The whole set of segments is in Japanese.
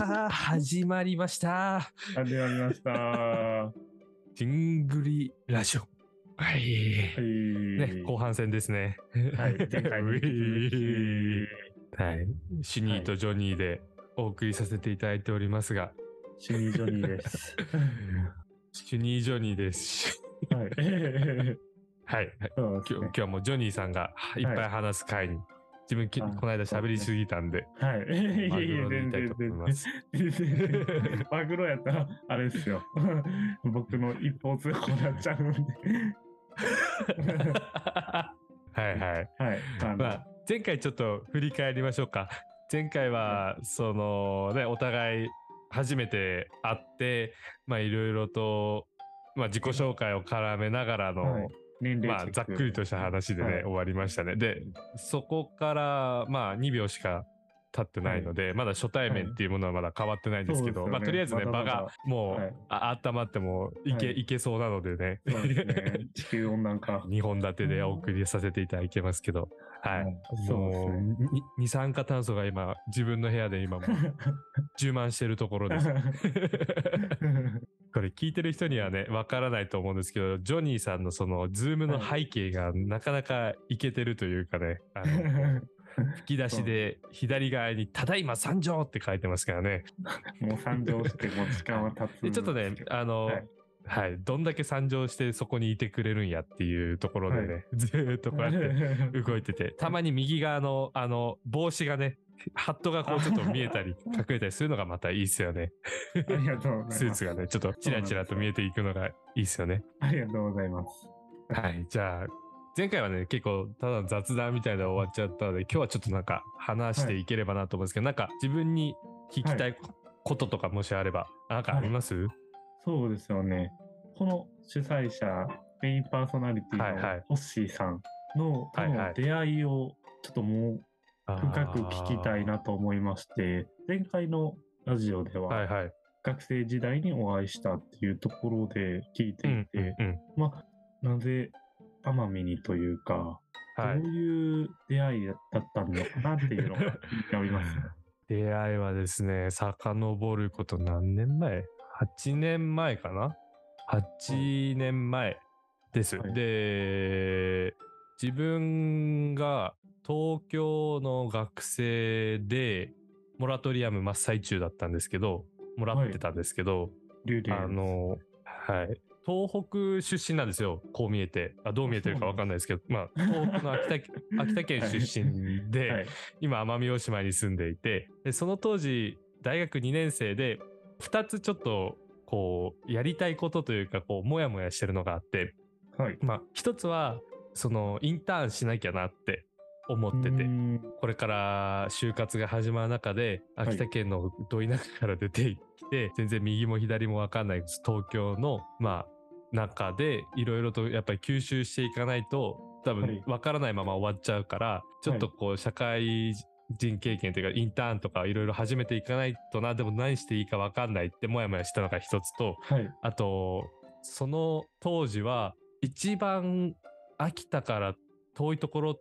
あ、始まりました。始まりました。はジングリラジオ。はい。い。ね、後半戦ですね。はい。前回 はい。シュニーとジョニーでお送りさせていただいておりますが、き、シュニージョニーです。シュニージョニーです。はい。はい。今日もうジョニーさんがいっぱい話す回に、自分きあこの間喋りすぎたんで、はい。いえいマえいえ、グロで言いたい全然。全然。マグロやったら、あれですよ。僕の一方通行になっちゃうんで。はいはい。はい。まあ、前回ちょっと振り返りましょうか。前回は、そのね、お互い初めて会って、まあいろいろと、まあ自己紹介を絡めながらの、はい年齢まあざっくりとした話でね、はい終わりましたね。で、そこからまあ2秒しか経ってないので、まだ初対面っていうものはまだ変わってないんですけど、そうですよねまあとりあえずね、場まだまだがもう、はいあ温まってもいけ、はいい、けそうなのでね。ですね。地球温暖化。2本立てでお送りさせていただけますけど、はい。うんそうですね。に二酸化炭素が今、自分の部屋で今もう充満してるところです。これ聞いてる人にはね、わからないと思うんですけど、ジョニーさんのその、ズームの背景がなかなかいけてるというかね、あの 吹き出しで左側に、ただいま参上って書いてますからね。もう参上してもう時間は経つ。ちょっとね、あの、はいはい、どんだけ参上してそこにいてくれるんやっていうところでね、ずーっとこうやって動いてて、たまに右側の、あの、帽子がね、ハットがこうちょっと見えたり、隠れたりするのがまたいいっすよね。ありがとうございます。スーツがね、ちょっとチラチラと見えていくのがいいっすよね。ありがとうございます。はい、じゃあ、前回はね、結構ただの雑談みたいなの終わっちゃったので、今日はちょっとなんか話していければなと思うんですけど、なんか自分に聞きたいこととかもしあれば、なんかあります、そうですよね。この主催者、メインパーソナリティのホッシーさんのの出会いをちょっともう深く聞きたいなと思いまして、前回のラジオで。は。学生時代にお会いしたっていうところで聞いてうんいて。まあ、なぜ奄美にというか、はいどう。いう出会いだったのかなっていうのが気になりますね。出会いはですね、遡ること何年前 ?8 年前かな ?8 年前です。はいで、自分が東京の学生で、モラトリアム真っ最中だったんですけど、もらってたんですけど、竜であの、はい。東北出身なんですよ、こう見えて。あどう見えてるかわかんないですけど、まあ、東北の秋田 秋田県出身で、はい、今奄美大島に住んでいてでその当時大学2年生で2つちょっとこうやりたいことというかこうモヤモヤしてるのがあってはい。まあ一つはそのインターンしなきゃなって思っててこれから就活が始まる中でい。秋田県のど田舎から出てきて、全然右も左も分かんない東京のまあ中でいろいろとやっぱり吸収していかないと多分はい。分からないまま終わっちゃうから、ちょっとこう社会人経験というかインターンとかいろいろ始めていかないとなでも何していいか分かんないってモヤモヤしたのが一つとはい。あとその当時は一番秋田から遠いところっ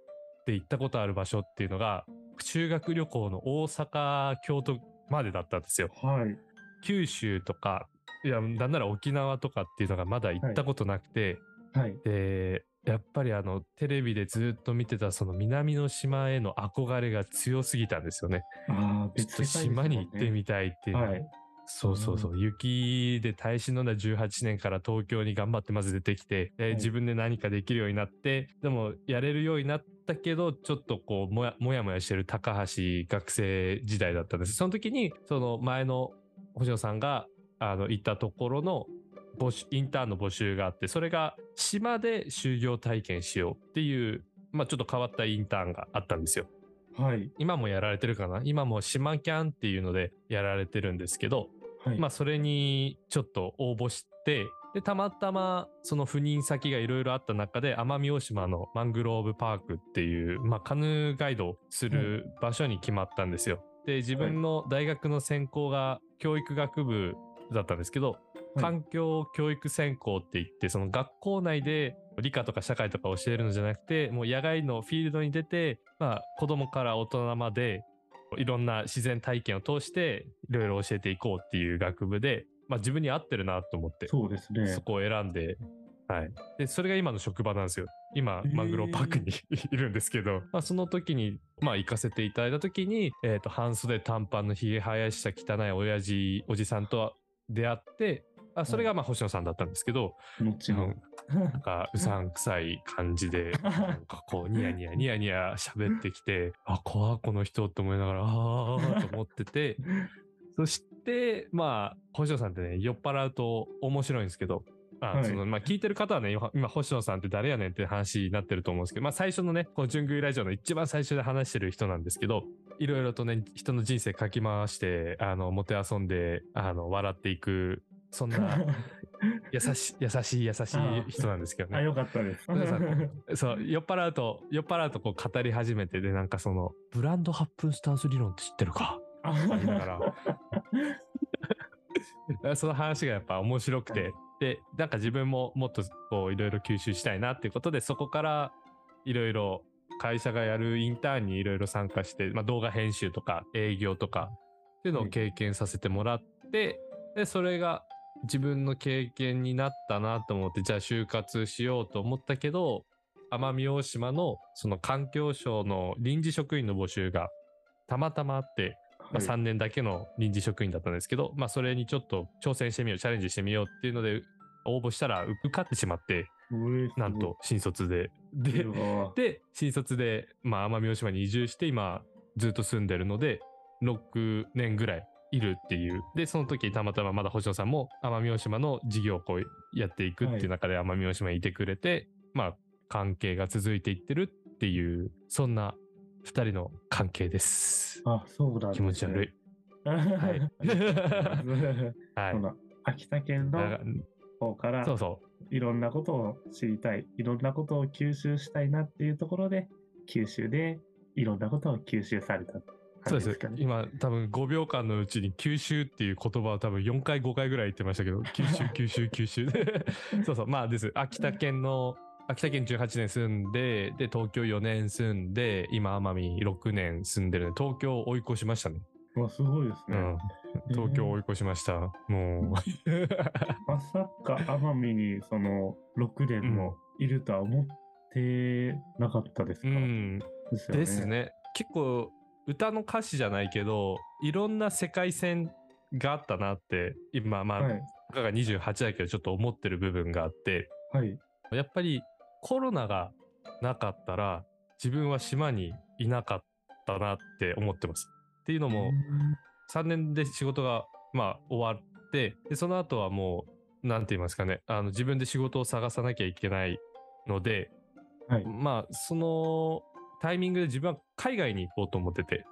て行ったことある場所っていうのが修学旅行の大阪京都までだったんですよ。はい。九州とかいやなんなら沖縄とかっていうのがまだ行ったことなくて、はい。でやっぱりあのテレビでずっと見てたその南の島への憧れが強すぎたんですよね。ああ、ちょっと島に行ってみたいっていう。はい。そうそうそう、雪で耐え忍んだ18年から東京に頑張ってまず出てきて、ではい。自分で何かできるようになってでもやれるようになったけどちょっとこうもやもやもやしてる高橋学生時代だったんです。その時にその前の星野さんがあの行ったところの募集インターンの募集があってそれが島で就業体験しようっていう、まあ、ちょっと変わったインターンがあったんですよ。はい。今もやられてるかな？今も島キャンっていうのでやられてるんですけど、はい。まあそれにちょっと応募してでたまたまその赴任先がいろいろあった中で奄美大島のマングローブパークっていう、まあ、カヌーガイドをする場所に決まったんですよ。で自分の大学の専攻が教育学部だったんですけど、はい環境教育専攻って言ってその学校内で理科とか社会とか教えるのじゃなくてもう野外のフィールドに出て、まあ、子供から大人までいろんな自然体験を通していろいろ教えていこうっていう学部で、まあ、自分に合ってるなと思ってそうですね。そこを選んで、はい、でそれが今の職場なんですよ。今マングロパークに いるんですけど、まあ、その時に、まあ、行かせていただいた時に、えー、と半袖短パンのひげ生やした汚い親父おじさんと出会ってあそれがまあ星野さんだったんですけど、後の。なんか うさんくさい感じで なんかこうニヤニヤニヤニヤ喋ってきてあ怖いこの人って思いながらああと思ってて そしてまあ星野さんってね酔っ払うと面白いんですけどあはい。そのまあ聞いてる方はね今今星野さんって誰やねんって話になってると思うんですけどまあ最初のねこの純食いラジオの一番最初で話してる人なんですけどいろいろとね人の人生かき回してあのもてあそんであの笑っていくそんな 優しい優しい優しい人なんですけどね。あ、。よかったです。皆さんそう、酔っ払うと、酔っ払うとこう語り始めて、で、なんかその、ブランド発奮スタンス理論って知ってるか？あ言いながら。その話がやっぱ面白くて、で、なんか自分ももっとこう、いろいろ吸収したいなっていうことで、そこからいろいろ会社がやるインターンにいろいろ参加して、まあ動画編集とか営業とかっていうのを経験させてもらって、で、それが自分の経験になったなと思って、じゃあ就活しようと思ったけど、奄美大島のその環境省の臨時職員の募集がたまたまあって、まあ、3年だけの臨時職員だったんですけど、まあそれにちょっと挑戦してみよう、チャレンジしてみようっていうので応募したら受かってしまって、なんと新卒で。で、で、新卒で、まあ奄美大島に移住して今ずっと住んでるので、6年ぐらいいるっていう。で、その時たまたままだ星野さんも奄美大島の事業をこうやっていくっていう中で奄美大島にいてくれて、まあ関係が続いていってるっていう、そんな二人の関係です。あ、そうだ、気持ち悪い。。はい はい秋田県だの方からそうそいろんなことを知りたい、いろんなことを吸収したいなっていうところで、九州でいろんなことを吸収されたう。そうです。今多分5秒間のうちに九州っていう言葉を多分4回5回ぐらい言ってましたけど、九州、九州、九州で。そうそう。まあです。秋田県の、秋田県18年住んで、で、東京4年住んで、今奄美6年住んでるんで、東京追い越しましたね。わすごいですね。うん。東京追い越しました。もう。まさか奄美にその6年もいるとは思ってなかったですか、うん。ですよね。ですね。結構歌の歌詞じゃないけどいろんな世界線があったなって今まあ、はい。が28だけどちょっと思ってる部分があってはい。やっぱりコロナがなかったら自分は島にいなかったなって思ってます。っていうのも3年で仕事がまあ終わってでその後はもう何て言いますかねあの自分で仕事を探さなきゃいけないのではい。まあそのタイミングで自分は海外に行こうと思ってて。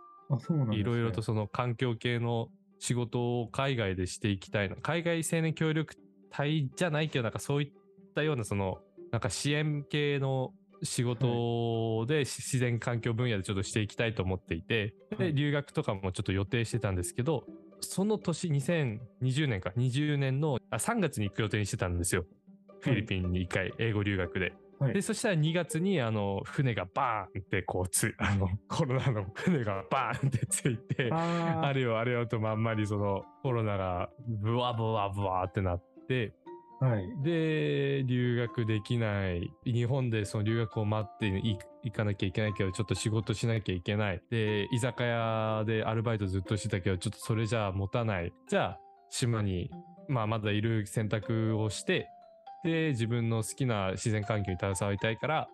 いろいろとその環境系の仕事を海外でしていきたいな。海外青年協力隊じゃないけどなんかそういったようなそのなんか支援系の仕事でし自然環境分野でちょっとしていきたいと思っていて。はい。で留学とかもちょっと予定してたんですけどその年2020年か20年のあ3月に行く予定にしてたんですよ。フィリピンに1回英語留学で。はいで、そしたら2月に、あの、船がバーンってこうつ、あの、コロナの船がバーンってついて、ああれよあれよとまんまりそのコロナがブワブワブワってなって、あ。はい。で、留学できない。日本でその留学を待ってい行かなきゃいけないけど、ちょっと仕事しなきゃいけない。で、居酒屋でアルバイトずっとしてたけど、ちょっとそれじゃあ持たない。じゃあ、島に、まあまだいる選択をして、で、自分の好きな自然環境に携わりたいから、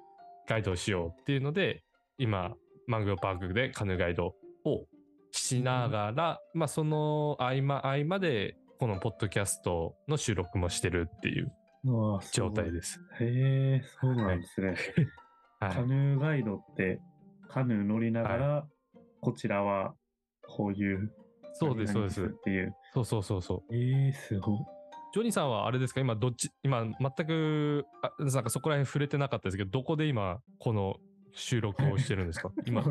ガイドをしようっていうので、今、マングローパークでカヌーガイドをしながら、まあその合間合間で、このポッドキャストの収録もしてるっていう状態です。へえ、そうなんですね。はいカヌーガイドって、カヌー乗りながら、こちらはこういう。そうです、そうでっす。ていう。そうそうそうそう。ええすごい。ジョニーさんはあれですか？今どっち、今全く、あなんかそこら辺触れてなかったですけど、どこで今、この収録をしてるんですか？今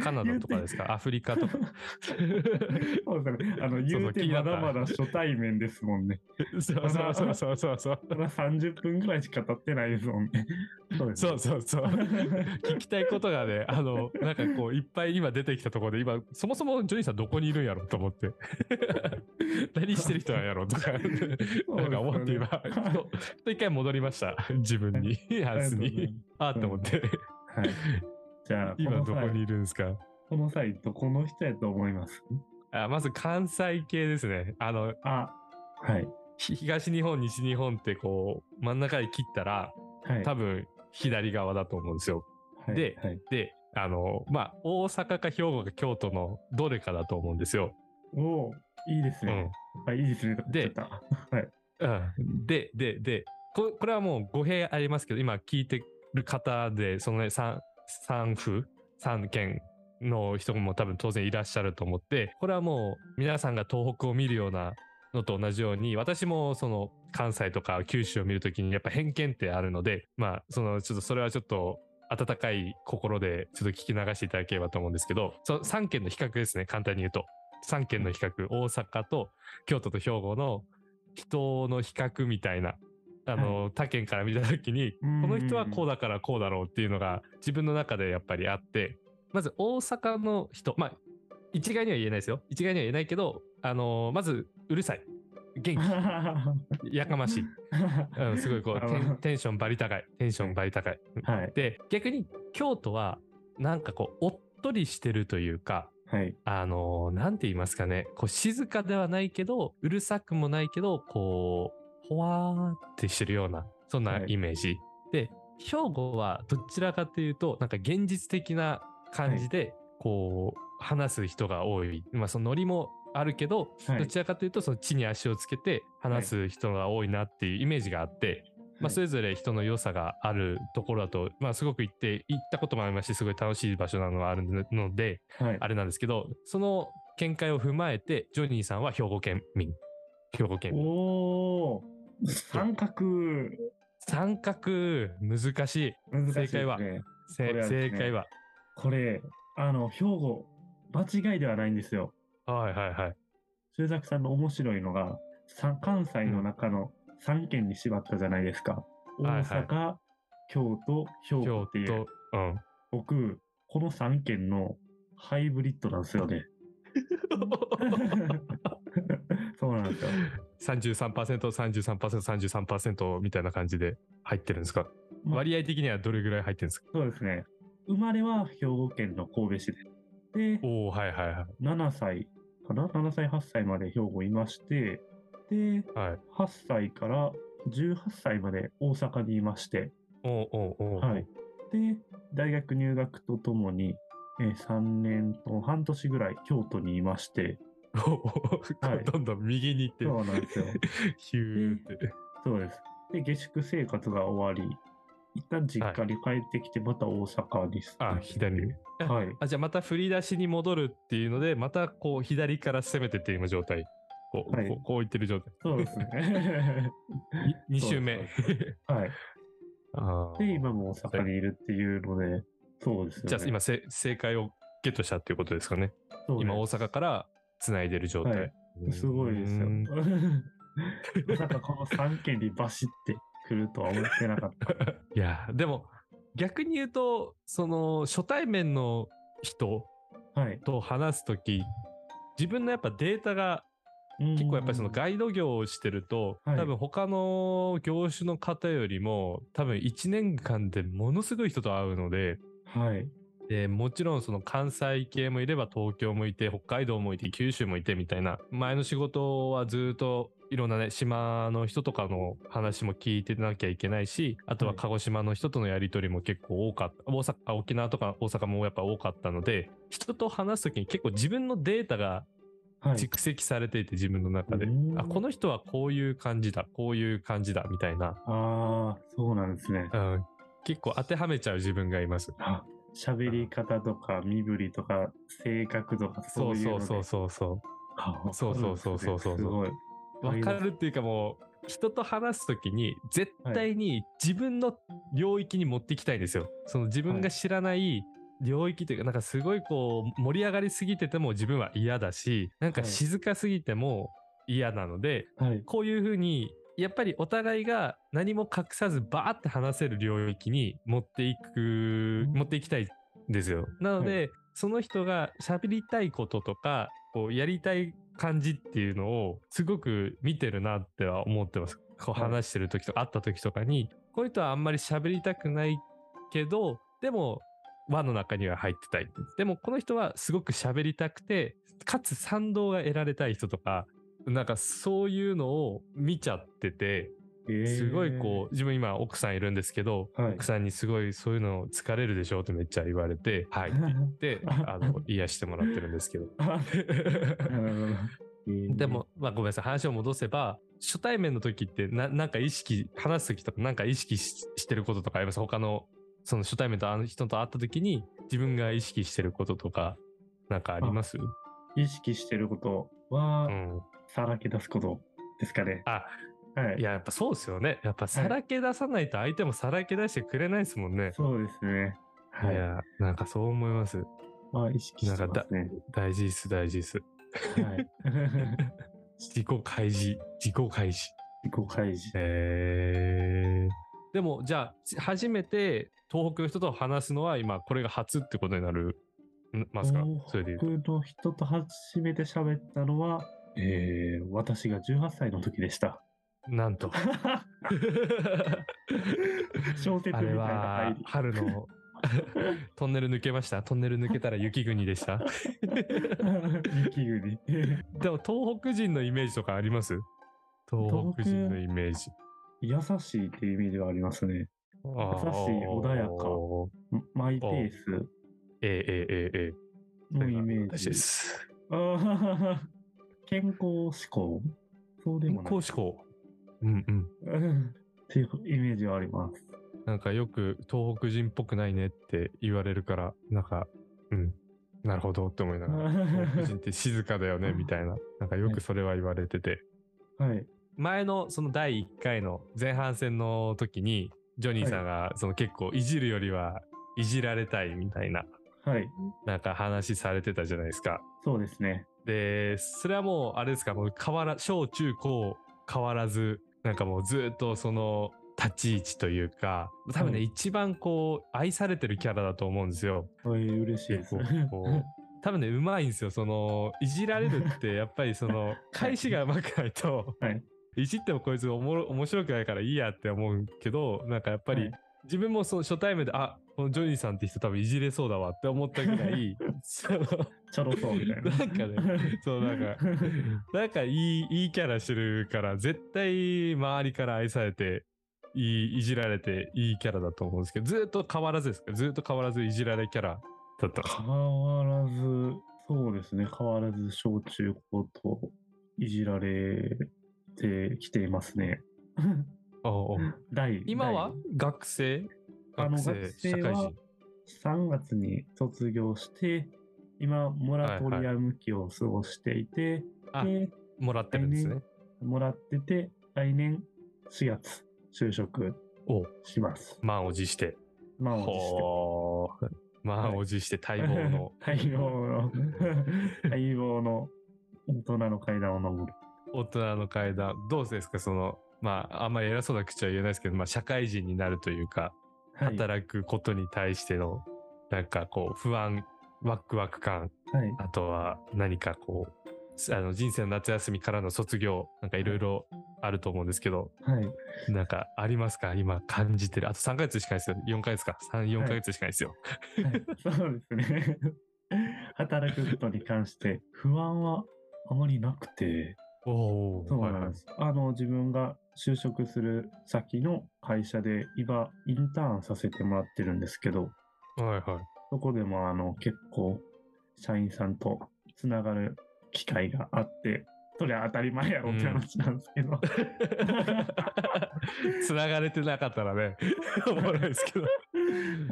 カナダとかですか？アフリカとか？そうですね。あの、言うてまだまだ初対面ですもんね。そうそうそうそうそうそう。まだ30分ぐらいしか経ってないですもんね。そうですそうそうそう。聞きたいことがね、あの、なんかこう、いっぱい今出てきたところで、今、そもそもジョニーさんどこにいるんやろと思って。何してる人なんやろとか、なんか思って今、ちょっと一回戻りました。自分に、ハウスに。ああって思って。はい。じゃあ、今どこにいるんですか？この際、どこの人やと思います？あまず関西系ですね。あの、あ、はい。ひ東日本、西日本ってこう、真ん中で切ったら、はい。多分左側だと思うんですよ。はいではい、で、あの、まあ、大阪か兵庫か京都のどれかだと思うんですよ。おおいいですね。うん。はい、いいですね。ではい。うん、で、で、で、ここれはもう語弊ありますけど、今聞いてる方で、そのね、三、三府、三県の人も多分当然いらっしゃると思って、これはもう皆さんが東北を見るようなのと同じように、私もその関西とか九州を見るときにやっぱ偏見ってあるので、まあ、そのちょっとそれはちょっと温かい心でちょっと聞き流していただければと思うんですけど、その3県の比較ですね、簡単に言うと。3県の比較、大阪と京都と兵庫の人の比較みたいな、あの、他県から見たときに、こうんの人はこうだからこうだろうっていうのが自分の中でやっぱりあって、まず大阪の人、まあ、一概には言えないですよ。一概には言えないけど、あのまず、うるさい。元気。やかましい。うん、すごいこうあテン、ションバリ高い。テンションバリ高い。はい。で、逆に京都は、なんかこう、おっとりしてるというか、はい。あのなんて言いますかね、こう、静かではないけど、うるさくもないけど、こう、ほわーってしてるような、そんなイメージ。で、兵庫はどちらかというと、なんか現実的な感じで、こう、話す人が多い。まあ、そのノリもあるけど、はいどちらかというと、その地に足をつけて話す人が多いなっていうイメージがあって、まあ、それぞれ人の良さがあるところだと、まあ、すごく行って、行ったこともありますし、すごい楽しい場所なのがあるので、はい。あれなんですけど、その見解を踏まえて、ジョニーさんは兵庫県民。兵庫県民。おお三角、三角、難しい。難しいね。正解はね正解は。これ、あの、兵庫、間違いではないんですよ。はいはいはい。修作さんの面白いのが、さ関西の中の3県に縛ったじゃないですか。んはい大阪、京都、兵庫京っていう。都、うん。僕、この3県のハイブリッドなんですよね。そうなんですよ。33%、33%、33%みたいな感じで入ってるんですか、まあ割合的にはどれぐらい入ってるんですか？そうですね。生まれは兵庫県の神戸市で。で、おおはいはいはい。7歳かな ?7 歳、8歳まで兵庫いまして、で、はい。8歳から18歳まで大阪にいまして、おうおうおはい。で、大学入学とともに、えー3年と半年ぐらい京都にいまして、はいどんどん右に行ってる。そうなんですよ。ヒューって。そうです。で、下宿生活が終わり、一旦実家に帰ってきて、また大阪に住んであ、左に。はい。あ、じゃあまた振り出しに戻るっていうので、またこう左から攻めてって今状態。こう、はいこうこういってる状態。そうですね。2周目。はい。あーで、今も大阪にいるっていうので、そうですよね。じゃあ今せ正解をゲットしたっていうことですかね。今大阪から繋いでる状態。はいすごいですよ。まさかこの3県にバシってくるとは思ってなかった。いや、でも逆に言うと、その初対面の人はい。と話すとき、自分のやっぱデータが結構やっぱりそのガイド業をしてると、はい多分他の業種の方よりも多分1年間でものすごい人と会うので、はい。でもちろんその関西系もいれば東京もいて北海道もいて九州もいてみたいな前の仕事はずっといろんなね島の人とかの話も聞いてなきゃいけないしあとははい鹿児島の人とのやり取りも結構多かった大阪あ沖縄とか大阪もやっぱ多かったので人と話す時に結構自分のデータがはい。蓄積されていて自分の中で、うんあこの人はこういう感じだこういう感じだみたいな、ああ、そうなんですね。うん、結構当てはめちゃう自分がいます。あ喋り方とか身振りとか性格とかそそうういうので。そうそうそうそうあそうそうそうそうそう。わかるっていうかもう人と話すときに絶対に自分の領域に持っていきたいんですよ。その自分が知らない領域というか、なんかすごいこう盛り上がりすぎてても自分は嫌だし、なんか静かすぎても嫌なので、はい。こういうふうにやっぱりお互いが何も隠さずバーって話せる領域に持っていく、持っていきたいんですよ。なので、その人が喋りたいこととか、こうやりたい感じっていうのをすごく見てるなっては思ってます。こうはい話してる時とか、会った時とかに、こういう人はあんまり喋りたくないけど、でも輪の中には入ってたい。でもこの人はすごく喋りたくて、かつ賛同が得られたい人とか、なんかそういうのを見ちゃってて、すごいこう、自分今奥さんいるんですけど、はい。奥さんにすごいそういうの疲れるでしょってめっちゃ言われて、はいって言って、あの、癒してもらってるんですけど。でも、まあごめんなさい、話を戻せば、初対面の時ってな、なんか意識、話す時とかなんか意識ししてることとかあります？他の、その初対面とあの人と会った時に自分が意識してることとか、なんかあります？意識してることは、うん。さらけ出すことですかね。あ、はいい。や、やっぱそうですよね。やっぱさらけ出さないと相手もさらけ出してくれないですもんね。そうですね。はいい。や、なんかそう思います。まあ、意識してますね。大事です、大事です。はい。自己開示、自己開示。自己開示。えー、でも、じゃあ、初めて東北の人と話すのは今、これが初ってことになるんますか？それで言うと。僕の人と初めて喋ったのは、えー、私が18歳の時でした。なんと。小説みたいなあれは入り。春の トンネル抜けましたトンネル抜けたら雪国でした 雪国。でも東北人のイメージとかあります？東北人のイメージ。優しいっていうイメージがありますね。優しい穏やかマイペースええええええのイメージ私で。す。あー健康志向？そうで健もない。康志向。うんうん。うんっていうイメージはあります。なんかよく東北人っぽくないねって言われるから、なんか、うん、なるほどって思いながら、東北人って静かだよねみたいな、なんかよくそれは言われてて、はい。前のその第1回の前半戦の時に、ジョニーさんがその結構いじるよりはいじられたいみたいな、はい。なんか話されてたじゃないですか。そうですね。で、それはもうあれですか、もう変わら、小中高変わらず、なんかもうずっとその立ち位置というか、多分ね、はい一番こう愛されてるキャラだと思うんですよ。えー、嬉しいです。こう 多分ね、うまいんですよ。その、いじられるって、やっぱりその、返しがうまくないと、はい。いじってもこいつおもろ面白くないからいいやって思うけど、なんかやっぱり、はい自分もその初対面で、あ、このジョニーさんって人多分いじれそうだわって思ったぐらい、その、ちょろそうみたいな。なんかね、そうなんか、なんかいい、いいキャラしてるから、絶対周りから愛されて、いい、いじられていいキャラだと思うんですけど、ずっと変わらずですか？ずっと変わらずいじられキャラだった変わらず、そうですね。変わらず小中高といじられてきていますね。おうおう第今は第。学生？あの学生社会は人3月に卒業して、今、モラトリアム期を過ごしていて、あで、もらってるんですね。もらってて、来年4月、就職おします。満を持して。満を持して。満を持して待望の 待望の、待望の大人の階段を登る。大人の階段。どうですか？その、まあ、あんまり偉そうな口は言えないですけど、まあ、社会人になるというか、はい。働くことに対しての、なんかこう、不安、ワクワク感、はい。あとは何かこう、あの人生の夏休みからの卒業、なんかいろいろあると思うんですけど、はい。なんかありますか？今感じてる。あと3ヶ月しかないですよ。4ヶ月か。3、4はいヶ月しかないですよ。はい、そうですね。働くことに関して不安はあまりなくて、おお。そうなんです。あの、自分が就職する先の会社で今、インターンさせてもらってるんですけど、はいはい。はいそこでもあの、結構、社員さんとつながる機会があって、それは当たり前やろって話なんですけど、つながれてなかったらね、おもろいですけど。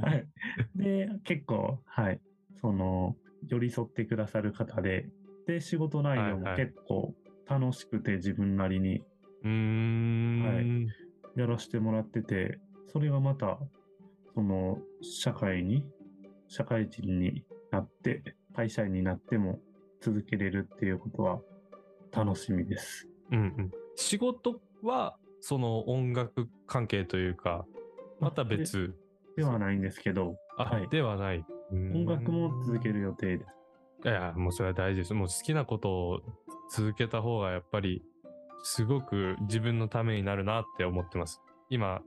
はい。で、結構、はい。その、寄り添ってくださる方で、で、仕事内容も結構楽しくて自分なりに、ううーん。やらせてもらってて、それがまた、その、社会に、社会人になって、会社員になっても続けれるっていうことは楽しみです。うんうん。仕事は、その音楽関係というか、また別。ではないんですけど、あ、はいではない。音楽も続ける。る予定です。いや、もうそれは大事です。もう好きなことを続けた方がやっぱり、すごく自分のためになるなって思ってます。今、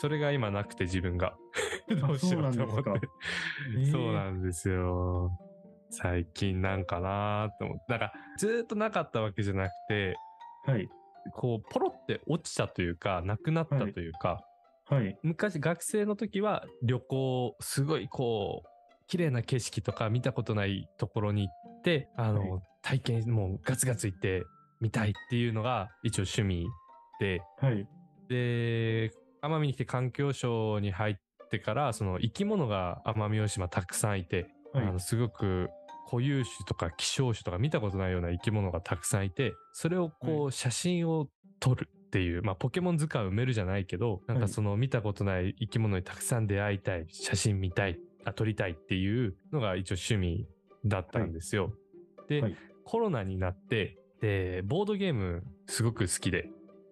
それが今なくて自分が。どうしようと思ってそうなんですよ。最近なんかなーって思って。なんか、ずーっとなかったわけじゃなくて、はい。こう、ポロって落ちたというか、なくなったというか、はい。昔学生の時は旅行、すごいこう、綺麗な景色とか見たことないところに行って、あの、は体験、もうガツガツ行ってみたいっていうのが一応趣味で、はい。で、奄美に来て環境省に入ってから、その生き物が奄美大島たくさんいて、はい。あのすごく固有種とか希少種とか見たことないような生き物がたくさんいて、それをこう写真を撮るっていう、まあポケモン図鑑埋めるじゃないけど、なんはい。かその見たことない生き物にたくさん出会いたい、写真見たい、あ撮りたいっていうのが一応趣味だったんですよ。で、はい。コロナになって、で、ボードゲームすごく好きで、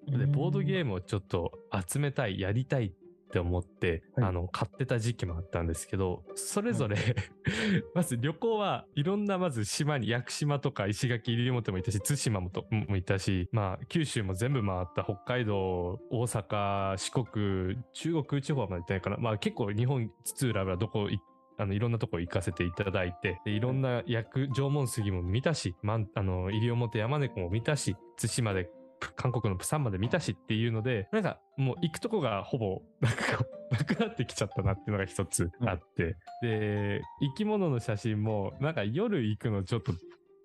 で、ボードゲームをちょっと集めたい、やりたいって思って、はい。あの、買ってた時期もあったんですけど、それぞれ、まず旅行はいろんなまず島に、屋久島とか石垣西表もいたし、対馬もともいたし、まあ、九州も全部回った北海道、大阪、四国、中国地方まで行ってないかな。まあ結構日本津々浦々どこいあの、いろんなとこ行かせていただいて、でいろんな役、縄文杉も見たし、まん、あの、西表山猫も見たし、対馬で、プ韓国のプサンまで見たしっていうので、なんかもう行くとこがほぼ、なんか なくなってきちゃったなっていうのが一つあって、で、生き物の写真も、なんか夜行くのちょっと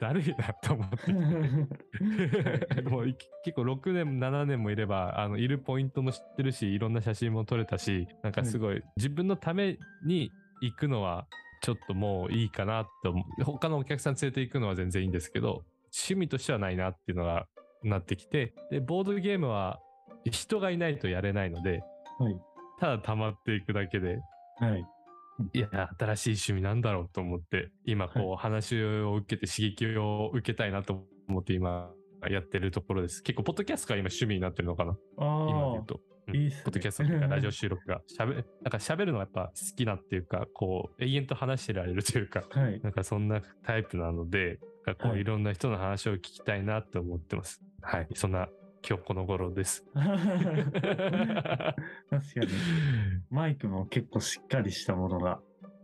だるいなと思って。もうい結構6年、7年もいれば、あの、いるポイントも知ってるし、いろんな写真も撮れたし、なんかすごい、自分のために行くのは、ちょっともういいかなって思う。他のお客さん連れて行くのは全然いいんですけど、趣味としてはないなっていうのがなってきて、で、ボードゲームは人がいないとやれないので、はい。ただ溜まっていくだけで、はい。いや、新しい趣味なんだろうと思って、今こう話を受けて刺激を受けたいなと思って今やってるところです。結構、ポッドキャストが今趣味になってるのかな今で言う、と。うんいいっすねポッドキャストとかラジオ収録が。喋、なんか喋るのがやっぱ好きなっていうか、こう、永遠と話してられるというか、はい。なんかそんなタイプなので、なんかこはいういろんな人の話を聞きたいなって思ってます。はい。そんな今日この頃です。確かに。マイクも結構しっかりしたものが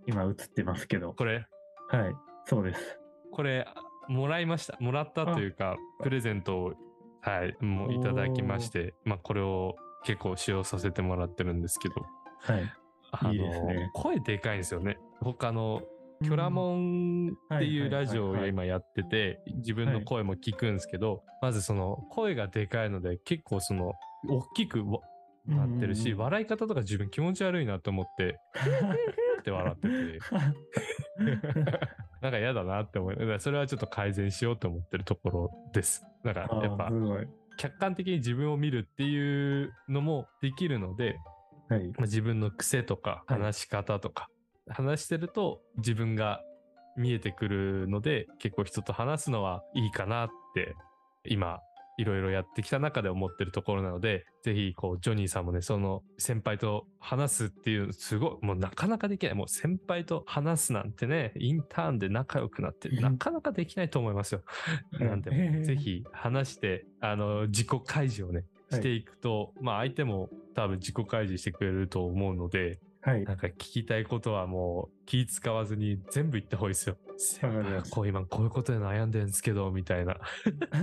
今映ってますけど。これ、はい。そうです。これ、もらいました。もらったというか、プレゼントを、はい、もういただきまして、まあこれを結構使用させてもらってるんですけど、はい。あのいいですね声でかいんですよね。他の、キョラモンっていうラジオを今やってて、自分の声も聞くんですけど、まずその声がでかいので結構その、大きくわなってるし、うん笑い方とか自分気持ち悪いなと思って、って笑ってて、なんか嫌だなって思い、それはちょっと改善しようと思ってるところです。だからやっぱ。客観的に自分を見るっていうのもできるので、はい。まあ自分の癖とかはい話し方とか、話してると自分が見えてくるので結構人と話すのはいいかなって今いろいろやってきた中で思ってるところなのでぜひこうジョニーさんもねその先輩と話すっていうすごいもうなかなかできないもう先輩と話すなんてねインターンで仲良くなってなかなかできないと思いますよ。なんでぜひ話してあの自己開示をねはい。していくと、まあ相手も多分自己開示してくれると思うので、はい。なんか聞きたいことはもう気使わずに全部言った方がいいですよ。先輩こう今こういうことで悩んでるんですけど、みたいな。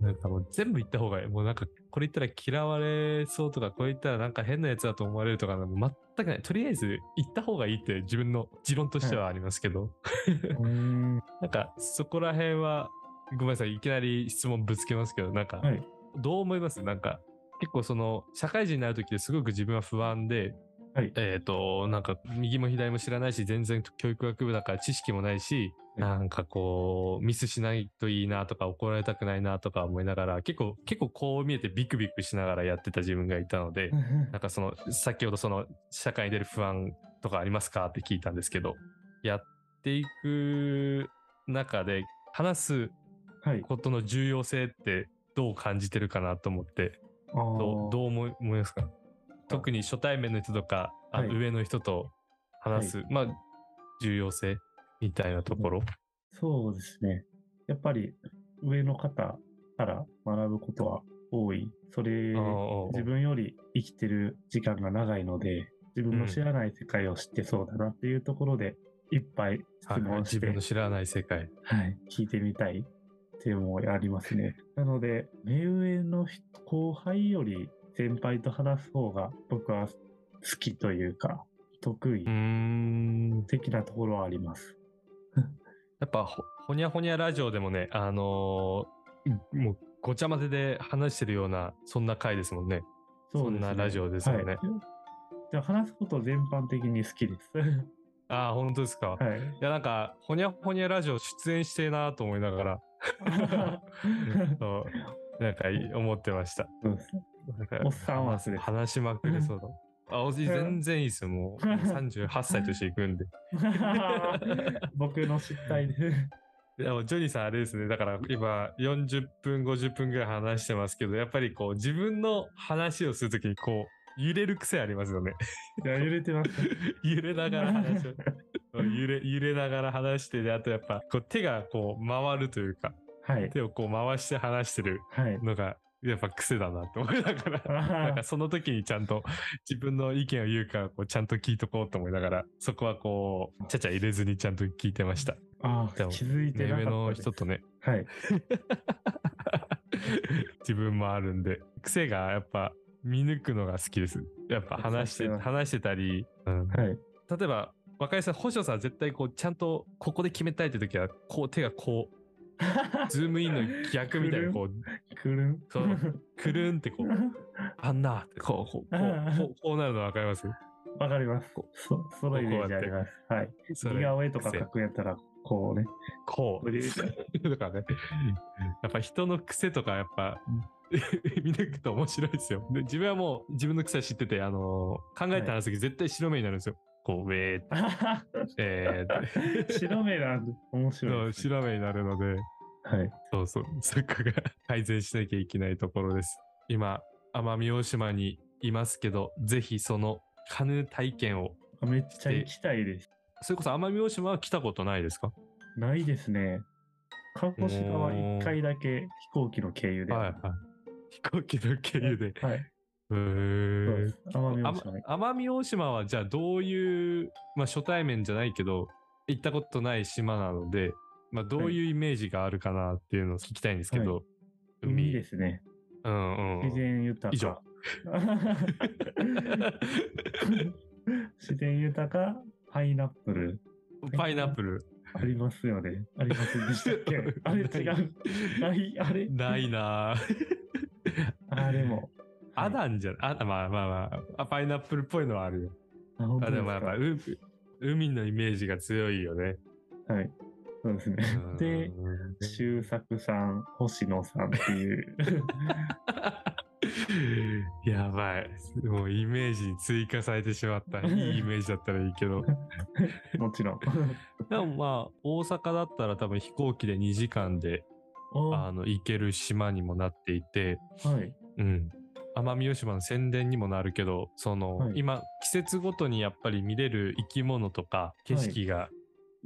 なんかもう全部言った方がいい。もうなんかこれ言ったら嫌われそうとか、これ言ったらなんか変なやつだと思われるとか、全くない。とりあえず言った方がいいって自分の持論としてはありますけど、うーん なんかそこら辺は、ごめんなさい、いきなり質問ぶつけますけど、なんか、はい。どう思います？なんか、結構その、社会人になるときってすごく自分は不安で、はい。えっ、と、なんか、右も左も知らないし、全然教育学部だから知識もないし、なんかこう、ミスしないといいなとか怒られたくないなとか思いながら、結構、結構こう見えてビクビクしながらやってた自分がいたので、なんかその、先ほどその、社会に出る不安とかありますかって聞いたんですけど、やっていく中で、話すはい。ことの重要性ってどう感じてるかなと思って、どうどう思い思いますか？特に初対面の人とか、あはい。上の人と話す、まあ、重要性みたいなところ？そうですね。やっぱり上の方から学ぶことは多い。それ、ああ自分より生きてる時間が長いので、自分の知らない世界を知ってそうだなっていうところで、いっぱい質はい問して、自分の知らない世界。はい、聞いてみたい。ってもありますね。なので、目上の人後輩より先輩と話す方が僕は好きというか、得意。的なところはあります。やっぱほ、ほにゃほにゃラジオでもね、あのーもうごちゃ混ぜで話してるような、そんな回ですもんね。そねそんなラジオですよねはい、じゃあ話すこと全般的に好きです。ああ、本当ですか。はい。いや、なんか、ほにゃほにゃラジオ出演してえなと思いながら、そうなんかい思ってました。おっさんは話す話しまくれそうだ。あ、おじ全然いいですよ。もう38歳としていくんで。僕の失態で。いやジョニーさんあれですね。だから今40分、50分ぐらい話してますけど、やっぱりこう自分の話をするときにこう揺れる癖ありますよね。いや、揺れてます。揺れながら話を。揺れ、揺れながら話して、で、あとやっぱこう手がこう回るというか、はい。手をこう回して話してるはい。のがやっぱ癖だなって思いながら。なんかその時にちゃんと自分の意見を言うからこうちゃんと聞いとこうと思いながらそこはこうちゃちゃ入れずにちゃんと聞いてました。ああ、気づいてなかった目上の人とねはい。自分もあるんで癖がやっぱ見抜くのが好きです。やっぱ話して話してたり、うんはい。例えば若井さん星野さんは絶対こうちゃんとここで決めたいって時はこう手がこう ズームインの逆みたいなこうくるん。そうくるんってこうあんなってこうこうこう こうなるの分かります？わかります。そ、そのイメージあります。はい。似顔絵とか癖描くやったら、こうね。こう。とかね。やっぱ人の癖とかやっぱ見抜くと面白いですよ。で自分はもう自分の癖は知ってて、あのー考えて話絶対白目になるんですよ。こう、ウェーって、えー白目なんで面白いね。白目になるので、はい。そうそう、そこが改善しなきゃいけないところです。今、奄美大島にいますけど、ぜひそのカヌー体験を、めっちゃ行きたいです。それこそ奄美大島は来たことないですか？ないですね。鹿児島は一回だけ飛行機の経由で。はいはい。飛行機の経由で。はい。へそうーです奄美大島奄美大島はじゃあどういう、まあ初対面じゃないけど、行ったことない島なので、まあどういうイメージがあるかなっていうのを聞きたいんですけど、海ですね。うんうん。自然豊か。以上 自然豊か、パイナップル。パイナップル。ありますよね。ありませんでしたっけ？あれ違う。ない、あれ？ないなぁ。あれも。アダンじゃん。あ、まあまあまああ、パイナップルっぽいのはあるよ。あ、でもやっぱ、う海のイメージが強いよね。はい。そうですね。で、うん周作さん、星野さんっていう。やばい。もうイメージに追加されてしまった。いいイメージだったらいいけど。もちろん。でもまあ、大阪だったら多分飛行機で2時間でああの行ける島にもなっていて、はい。うん。奄美大島の宣伝にもなるけど、その、はい。今、季節ごとにやっぱり見れる生き物とか景色が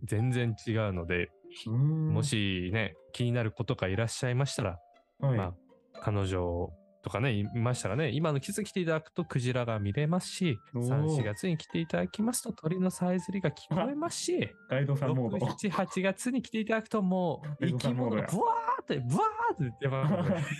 全然違うので、うーん。も、しね、気になる子とかいらっしゃいましたら、はい。まあ、彼女とかね、いましたらね、今の季節来ていただくとクジラが見れますし、おー。3、4月に来ていただきますと鳥のさえずりが聞こえますし、ガイドさんモー6、ド。7、8月に来ていただくともうエ生き物がブワーって、ブワーって出ます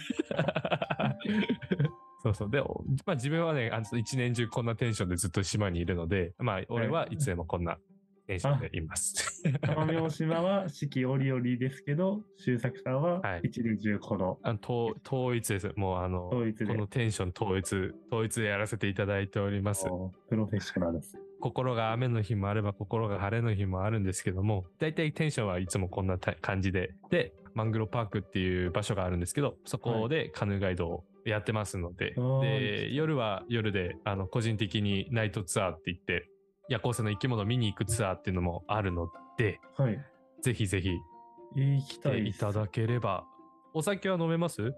そうそう。で、おまあ自分はね、あの一年中こんなテンションでずっと島にいるので、まあ俺はいつでもこんなテンションでいます。奄美大島は四季折々ですけど、周作さんははい一年中この、あの統統一です。もうあの、このテンション統一、統一でやらせていただいております。おプロフェッショナルです。心が雨の日もあれば心が晴れの日もあるんですけども、だいたいテンションはいつもこんなた感じで、で、マングロパークっていう場所があるんですけど、そこでカヌーガイドをやってますので、で、夜は夜で、あの、個人的にナイトツアーって言って、夜行性の生き物を見に行くツアーっていうのもあるので、はい。ぜひぜひえー行き来たいいただければ。お酒は飲めます？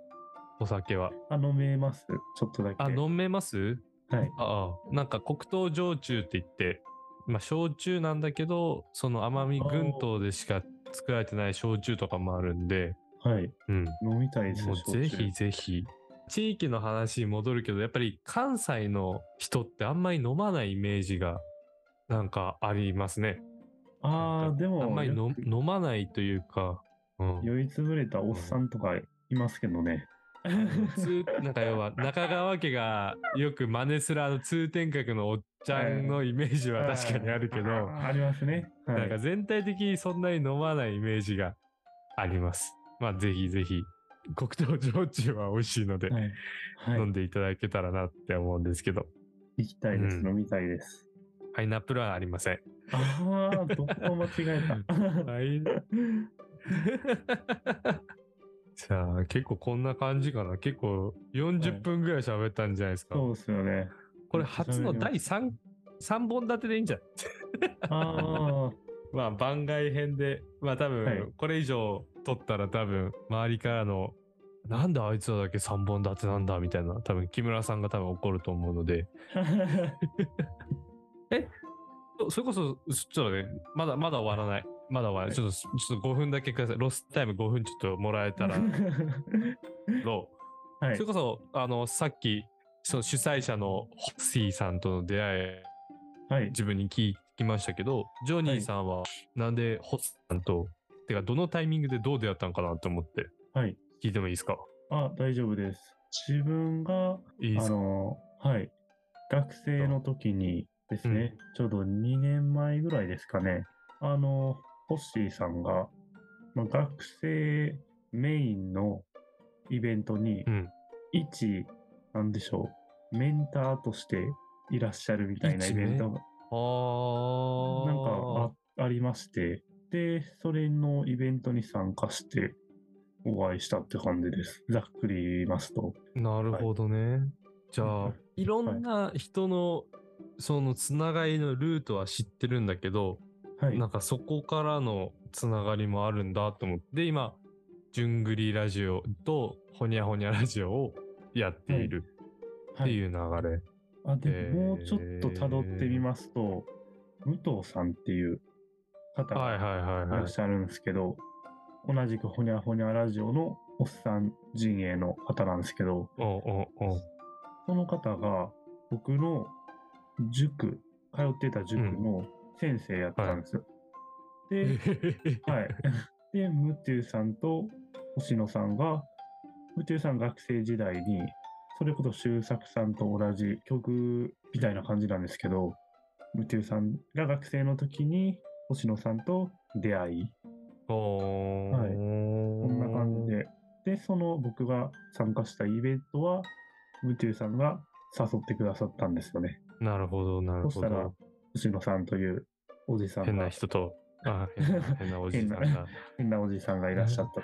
お酒は。あ、飲めます。ちょっとだけ。あ、飲めます？はい。ああ、なんか黒糖焼酎って言って、まあ、焼酎なんだけど、その甘み群島でしか作られてない焼酎とかもあるんで、はい。うん。飲みたいです。もう焼酎ぜひぜひ。地域の話に戻るけど、やっぱり関西の人ってあんまり飲まないイメージがなんかありますね。ああ、でも、あんまり飲まないというか、うん。酔いつぶれたおっさんとかいますけどね。通なんか要は中川家がよく真似するあの通天閣のおっちゃんのイメージは確かにあるけど、あありますね。はなんかい。全体的にそんなに飲まないイメージがあります。まあぜひぜひ黒糖焼酎は美味しいので、はい。はい。飲んでいただけたらなって思うんですけど、行きたいです。うん飲みたいです。パイナップルはありません。ああ、どこ間違えた。はい。じゃあ結構こんな感じかな。結構40分ぐらい喋ったんじゃないですか。そうですよね。これ初の第3、三本立てでいいんじゃん。あ まあ番外編で、まあ多はい分これ以上撮ったら多分周りからの、なんであいつらだけ3本立てなんだみたいな、多分木村さんが多分怒ると思うので、あ。そそれこそ、ちょっとね、まだまだ終わらない。まだ終わらない。ちょっと、ちょっと5分だけください。ロスタイム5分ちょっともらえたら、ロはいそれ。こそ、あの、さっき、その主催者のホッシーさんとの出会い、はい。自分に聞きましたけど、ジョニーさんはなんでホッシーさんと、てかどのタイミングでどう出会ったのかなと思ってはい。聞いてもいいですか？あ、大丈夫です。自分が、あいいですか？の、はい。学生の時にですね、ちょうど2年前ぐらいですかね、あの、ホッシーさんが、まあ、学生メインのイベントにう、ん。一、なんでしょう、メンターとしていらっしゃるみたいなイベントが、あー。なんかあありまして、で、それのイベントに参加してお会いしたって感じです。ざっくり言いますと。なるほどね。じゃあはい、いろんな人の、そのつながりのルートは知ってるんだけど、はい。なんかそこからのつながりもあるんだと思って、で今、じゅんぐりラジオとほにゃほにゃラジオをやっているっていう流れ。あでへーもうちょっと辿ってみますと、武藤さんっていう方はいがはいはいはいいらっ。しゃるんですけど、同じくほにゃほにゃラジオのおっさん陣営の方なんですけど、おうおうおうその方が僕の塾、通ってた塾の先生やったんですよ。で、はい。で、ムテュさんと星野さんが、ムテュさん学生時代に、それこそ周作さんと同じ曲みたいな感じなんですけど、ムテュさんが学生の時に星野さんと出会い、はいこんな感じで。で、その僕が参加したイベントは、ムテュさんが誘ってくださったんですよね。なるほど、なるほそしたらど。、星野さんというおじさん変なが、人と、あ変な 変なおじさん変が、変なおじさんがいらっしゃった。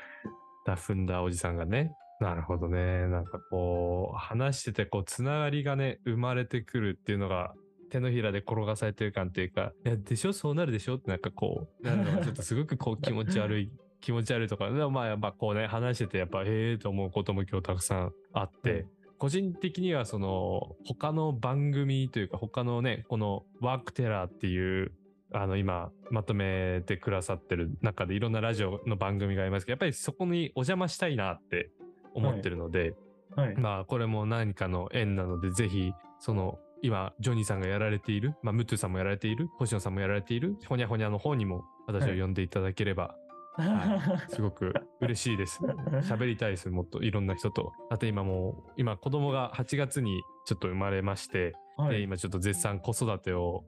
ダ踏んだおじさんがね。なるほどね。なんかこう、話してて、こう、つながりがね、生まれてくるっていうのが、手のひらで転がされてる感というか、いや、でしょ？そうなるでしょ？ってなんかこう、なるのがちょっとすごくこう気持ち悪い、気持ち悪いとか、でもまあやっぱこうね、話してて、やっぱ、ええと思うことも今日たくさんあって、はい個人的にはその、他の番組というか、他のね、このワークテラーっていう、あの今まとめてくださってる中でいろんなラジオの番組がありますけどやっぱりそこにお邪魔したいなって思ってるので、はい。まあこれも何かの縁なのでぜひその今ジョニーさんがやられている、まあ、ムトゥさんもやられている星野さんもやられているほにゃほにゃの方にも私を呼んでいただければ、はいすごく嬉しいです。喋りたいですもっといろんな人と。だって今もう今子供が8月にちょっと生まれまして、ではい。今ちょっと絶賛子育てを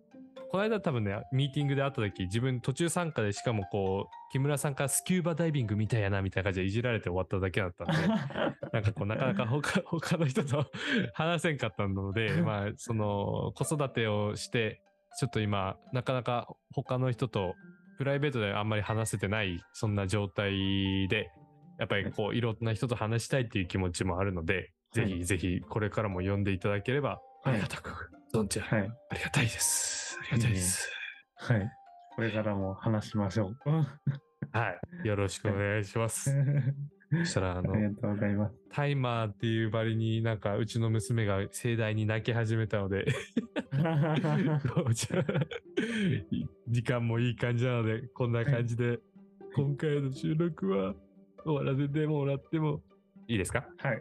この間多分ねミーティングで会った時自分途中参加でしかもこう木村さんからスキューバダイビングみたいやなみたいな感じでいじられて終わっただけだったんで なんかこうなかなか他他の人と 話せんかったので まあその子育てをしてちょっと今、なかなか他の人とプライベートであんまり話せてない、そんな状態で、やっぱりこう、いろんな人と話したいっていう気持ちもあるので、ぜはいひぜひこれからも呼んでいただければ、はいありがたく存じ上げ、はい。ありがたいです。ありがたいです。はい。これからも話しましょう。はい。よろしくお願いします。そしたら、あのあり、がとうございます。タイマーっていうバリになんかうちの娘が盛大に泣き始めたので時間もいい感じなのでこんな感じで今回の収録は終わらせてもらってもいいですか？はい。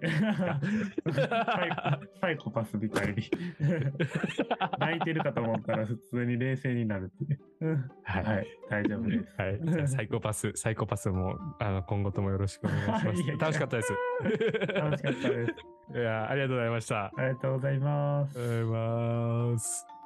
サイコサイコパスみたいに。泣いてるかと思ったら普通に冷静になるっていう。うんはいはい。大丈夫です。はい、じゃあサイコパス、サイコパスもあの今後ともよろしくお願いします。いやいや楽しかったです。楽しかったです。いや、ありがとうございました。あありがとうございますりがとうございます。